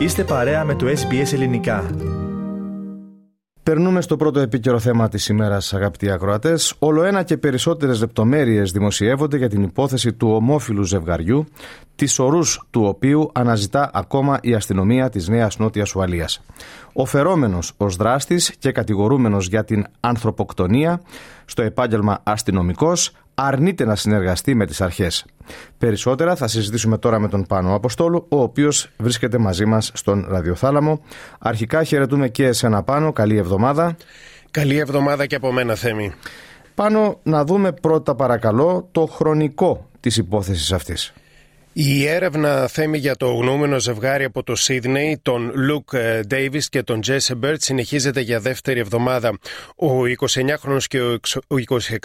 Είστε παρέα με το SBS Ελληνικά. Περνούμε στο πρώτο επίκαιρο θέμα της ημέρας, αγαπητοί ακροατές. Όλο ένα και περισσότερες λεπτομέρειες δημοσιεύονται για την υπόθεση του ομόφυλου ζευγαριού, τι ορούς του οποίου αναζητά ακόμα η αστυνομία της Νέας Νότιας Ουαλίας. Ο φερόμενος ως δράστης και κατηγορούμενος για την ανθρωποκτονία στο επάγγελμα αστυνομικός αρνείται να συνεργαστεί με τις αρχές. Περισσότερα θα συζητήσουμε τώρα με τον Πάνο Αποστόλου, ο οποίος βρίσκεται μαζί μας στον Ραδιοθάλαμο. Αρχικά χαιρετούμε και εσένα Πάνο, καλή εβδομάδα. Καλή εβδομάδα και από μένα Θέμη. Πάνω να δούμε πρώτα παρακαλώ το χρονικό της υπόθεσης αυτής. Η έρευνα θέμη για το γνώμενο ζευγάρι από το Σίδνεϊ, τον Λουκ Ντέιβις και τον Τζέσε Μπέρτς, συνεχίζεται για δεύτερη εβδομάδα. Ο 29χρονος και ο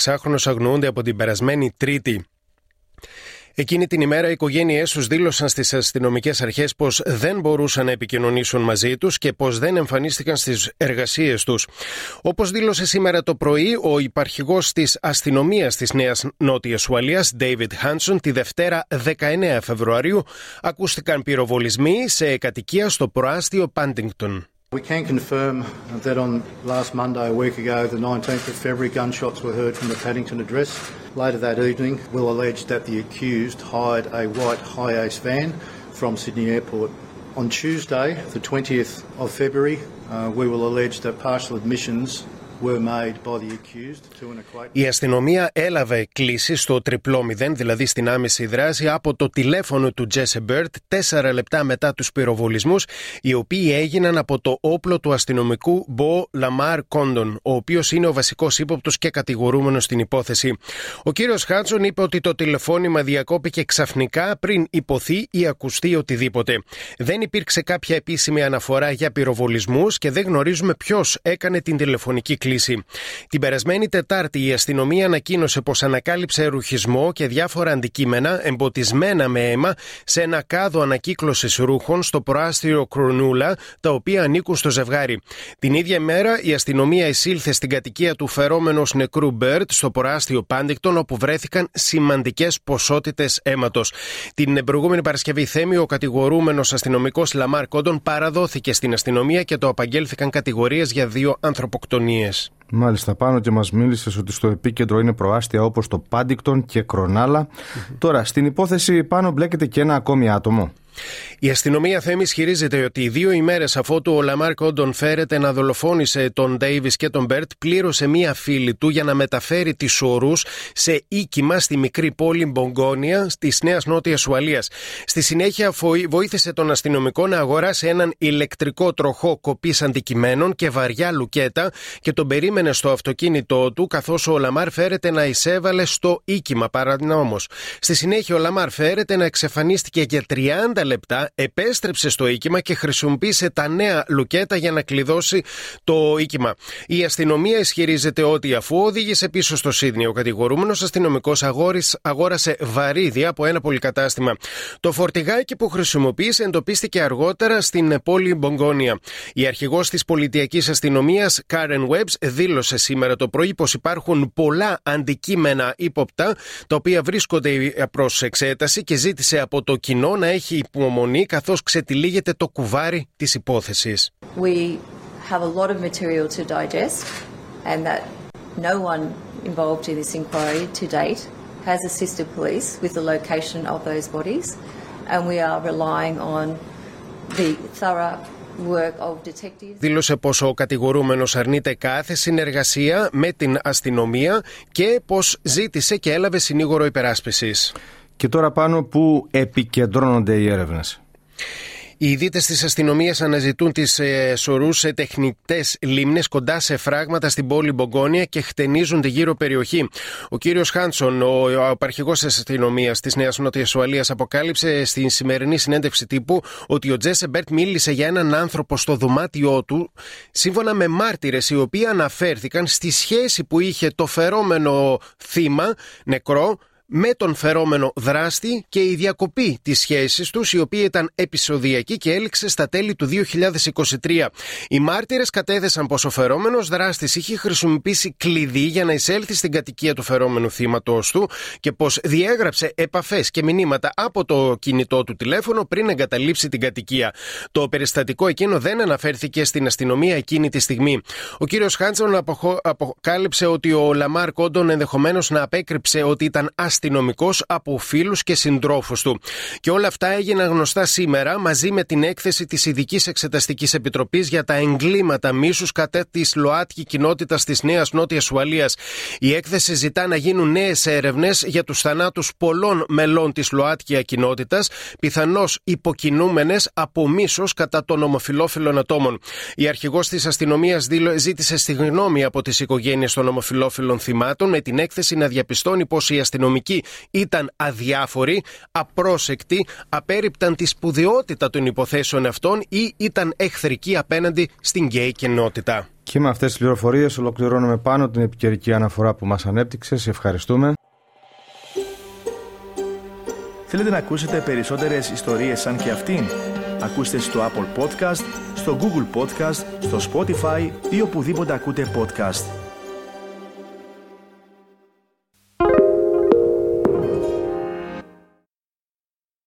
26χρονος αγνοούνται από την περασμένη Τρίτη. Εκείνη την ημέρα οι οικογένειές τους δήλωσαν στις αστυνομικές αρχές πως δεν μπορούσαν να επικοινωνήσουν μαζί τους και πως δεν εμφανίστηκαν στις εργασίες τους. Όπως δήλωσε σήμερα το πρωί ο υπαρχηγός της αστυνομίας της Νέας Νότιας Ουαλίας, David Hanson, τη Δευτέρα 19 Φεβρουαρίου, ακούστηκαν πυροβολισμοί σε κατοικία στο προάστιο Πάντιγκτον. We can confirm that on last Monday, a week ago, the 19th of February, gunshots were heard from the Paddington address. Later that evening, we'll allege that the accused hired a white Hiace van from Sydney Airport. On Tuesday, the 20th of February, uh, we will allege that partial admissions Η αστυνομία έλαβε κλήση στο τριπλό μηδέν, δηλαδή στην άμεση δράση, από το τηλέφωνο του Τζέσε Μπέρτ τέσσερα λεπτά μετά τους πυροβολισμούς, οι οποίοι έγιναν από το όπλο του αστυνομικού Μπο Λαμάρ Κόντον, ο οποίος είναι ο βασικός ύποπτος και κατηγορούμενος στην υπόθεση. Ο κύριος Χάτσον είπε ότι το τηλεφώνημα διακόπηκε ξαφνικά πριν υποθεί ή ακουστεί οτιδήποτε. Δεν υπήρξε κάποια επίσημη αναφορά για πυροβολισμούς και δεν γνωρίζουμε ποιος έκανε την τηλεφωνική κλίση. Την περασμένη Τετάρτη η αστυνομία ανακοίνωσε πως ανακάλυψε ρουχισμό και διάφορα αντικείμενα εμποτισμένα με αίμα σε ένα κάδο ανακύκλωσης ρούχων στο προάστιο Κρονούλα, τα οποία ανήκουν στο ζευγάρι. Την ίδια μέρα η αστυνομία εισήλθε στην κατοικία του φερόμενου ως νεκρού Μπέρτ στο προάστιο Πάντικτον, όπου βρέθηκαν σημαντικές ποσότητες αίματος. Την προηγούμενη Παρασκευή Θέμη, ο κατηγορούμενος αστυνομικός Λαμάρ Κόντον παραδόθηκε στην αστυνομία και του απαγγέλθηκαν κατηγορίες για δύο ανθρωποκτονίες. this. Μάλιστα, Πάνο και μας μίλησες ότι στο επίκεντρο είναι προάστια όπως το Πάντικτον και Κρονούλα Τώρα, στην υπόθεση Πάνο μπλέκεται και ένα ακόμη άτομο. Η αστυνομία Θέμη ισχυρίζεται ότι δύο ημέρες αφότου ο Λαμάρ Κόντον φέρεται να δολοφόνησε τον Ντέιβις και τον Μπέρτ, πλήρωσε μία φίλη του για να μεταφέρει τις σορούς σε οίκημα στη μικρή πόλη Μπογκόνια της Νέας Νότιας Ουαλίας. Στη συνέχεια βοήθησε τον αστυνομικό να αγοράσει έναν ηλεκτρικό τροχό κοπής αντικειμένων και βαριά λουκέτα και τον περίμενε στο αυτοκίνητό του καθώς ο Λαμάρ φέρεται να εισέβαλε στο οίκημα παρανόμως. Στη συνέχεια ο Λαμάρ φέρεται να εξαφανίστηκε για 30 λεπτά, επέστρεψε στο οίκημα και χρησιμοποίησε τα νέα λουκέτα για να κλειδώσει το οίκημα. Η αστυνομία ισχυρίζεται ότι αφού οδήγησε πίσω στο Σίδνη, ο κατηγορούμενος αστυνομικός αγόρασε βαρύδια από ένα πολυκατάστημα. Το φορτηγάκι που χρησιμοποίησε εντοπίστηκε αργότερα στην πόλη Μπογκόνια. Η αρχηγός της πολιτιακής αστυνομίας, Karen Webbs, δήλωσε σήμερα το πρωί πως υπάρχουν πολλά αντικείμενα ύποπτα τα οποία βρίσκονται προς εξέταση και ζήτησε από το κοινό να έχει υπομονή καθώς ξετυλίγεται το κουβάρι της υπόθεσης. We have a lot of material to digest and that no one involved in this inquiry to date has assisted police with the location of those bodies and we are relying on the thorough Δήλωσε πως ο κατηγορούμενος αρνείται κάθε συνεργασία με την αστυνομία και πως ζήτησε και έλαβε συνήγορο υπεράσπισης. Και τώρα Πάνο που επικεντρώνονται οι έρευνες. Οι δύτες της αστυνομίας αναζητούν τις ε, σορούς σε τεχνητές λίμνες κοντά σε φράγματα στην πόλη Μπογκόνια και χτενίζουν τη γύρω περιοχή. Ο κύριος Χάντσον, ο υπαρχηγός της αστυνομίας της Νέας Νότιας Ουαλίας, αποκάλυψε στην σημερινή συνέντευξη τύπου ότι ο Τζέσε Μπέρτ μίλησε για έναν άνθρωπο στο δωμάτιό του, σύμφωνα με μάρτυρες οι οποίοι αναφέρθηκαν στη σχέση που είχε το φερόμενο θύμα, νεκρό, με τον φερόμενο δράστη και η διακοπή της σχέσης τους, η οποία ήταν επεισοδιακή και έληξε στα τέλη του 2023. Οι μάρτυρες κατέθεσαν πως ο φερόμενος δράστης είχε χρησιμοποιήσει κλειδί για να εισέλθει στην κατοικία του φερόμενου θύματός του και πως διέγραψε επαφές και μηνύματα από το κινητό του τηλέφωνο πριν εγκαταλείψει την κατοικία. Το περιστατικό εκείνο δεν αναφέρθηκε στην αστυνομία εκείνη τη στιγμή. Ο κύριος Χάντσον αποκάλυψε ότι ο Λαμάρ Κόντον ενδεχομένως να απέκρυψε ότι ήταν αστυνομικός από φίλους και συντρόφους του. Και όλα αυτά έγιναν γνωστά σήμερα μαζί με την έκθεση της Ειδικής Εξεταστικής Επιτροπής για τα εγκλήματα μίσους κατά της ΛΟΑΤΚΙ κοινότητας της Νέας Νότιας Ουαλίας. Η έκθεση ζητά να γίνουν νέες έρευνες για τους θανάτους πολλών μελών της ΛΟΑΤΚΙ κοινότητας, πιθανώς υποκινούμενες από μίσος κατά των ομοφυλόφιλων ατόμων. Η αρχηγός της αστυνομίας ζήτησε συγγνώμη από τις οικογένειες των ομοφυλόφιλων θυμάτων με την έκθεση να διαπιστώνει πως οι αστυνομικοί ήταν αδιάφοροι, απρόσεκτοι, απέρριπταν τη σπουδαιότητα των υποθέσεων αυτών ή ήταν εχθρικοί απέναντι στην γκέι κοινότητα. Και με αυτές τις πληροφορίες ολοκληρώνουμε πάνω την επικαιρική αναφορά που μας ανέπτυξε. Σε ευχαριστούμε. Θέλετε να ακούσετε περισσότερες ιστορίες σαν και αυτήν; Ακούστε στο Apple Podcast, στο Google Podcast, στο Spotify ή οπουδήποτε ακούτε podcast.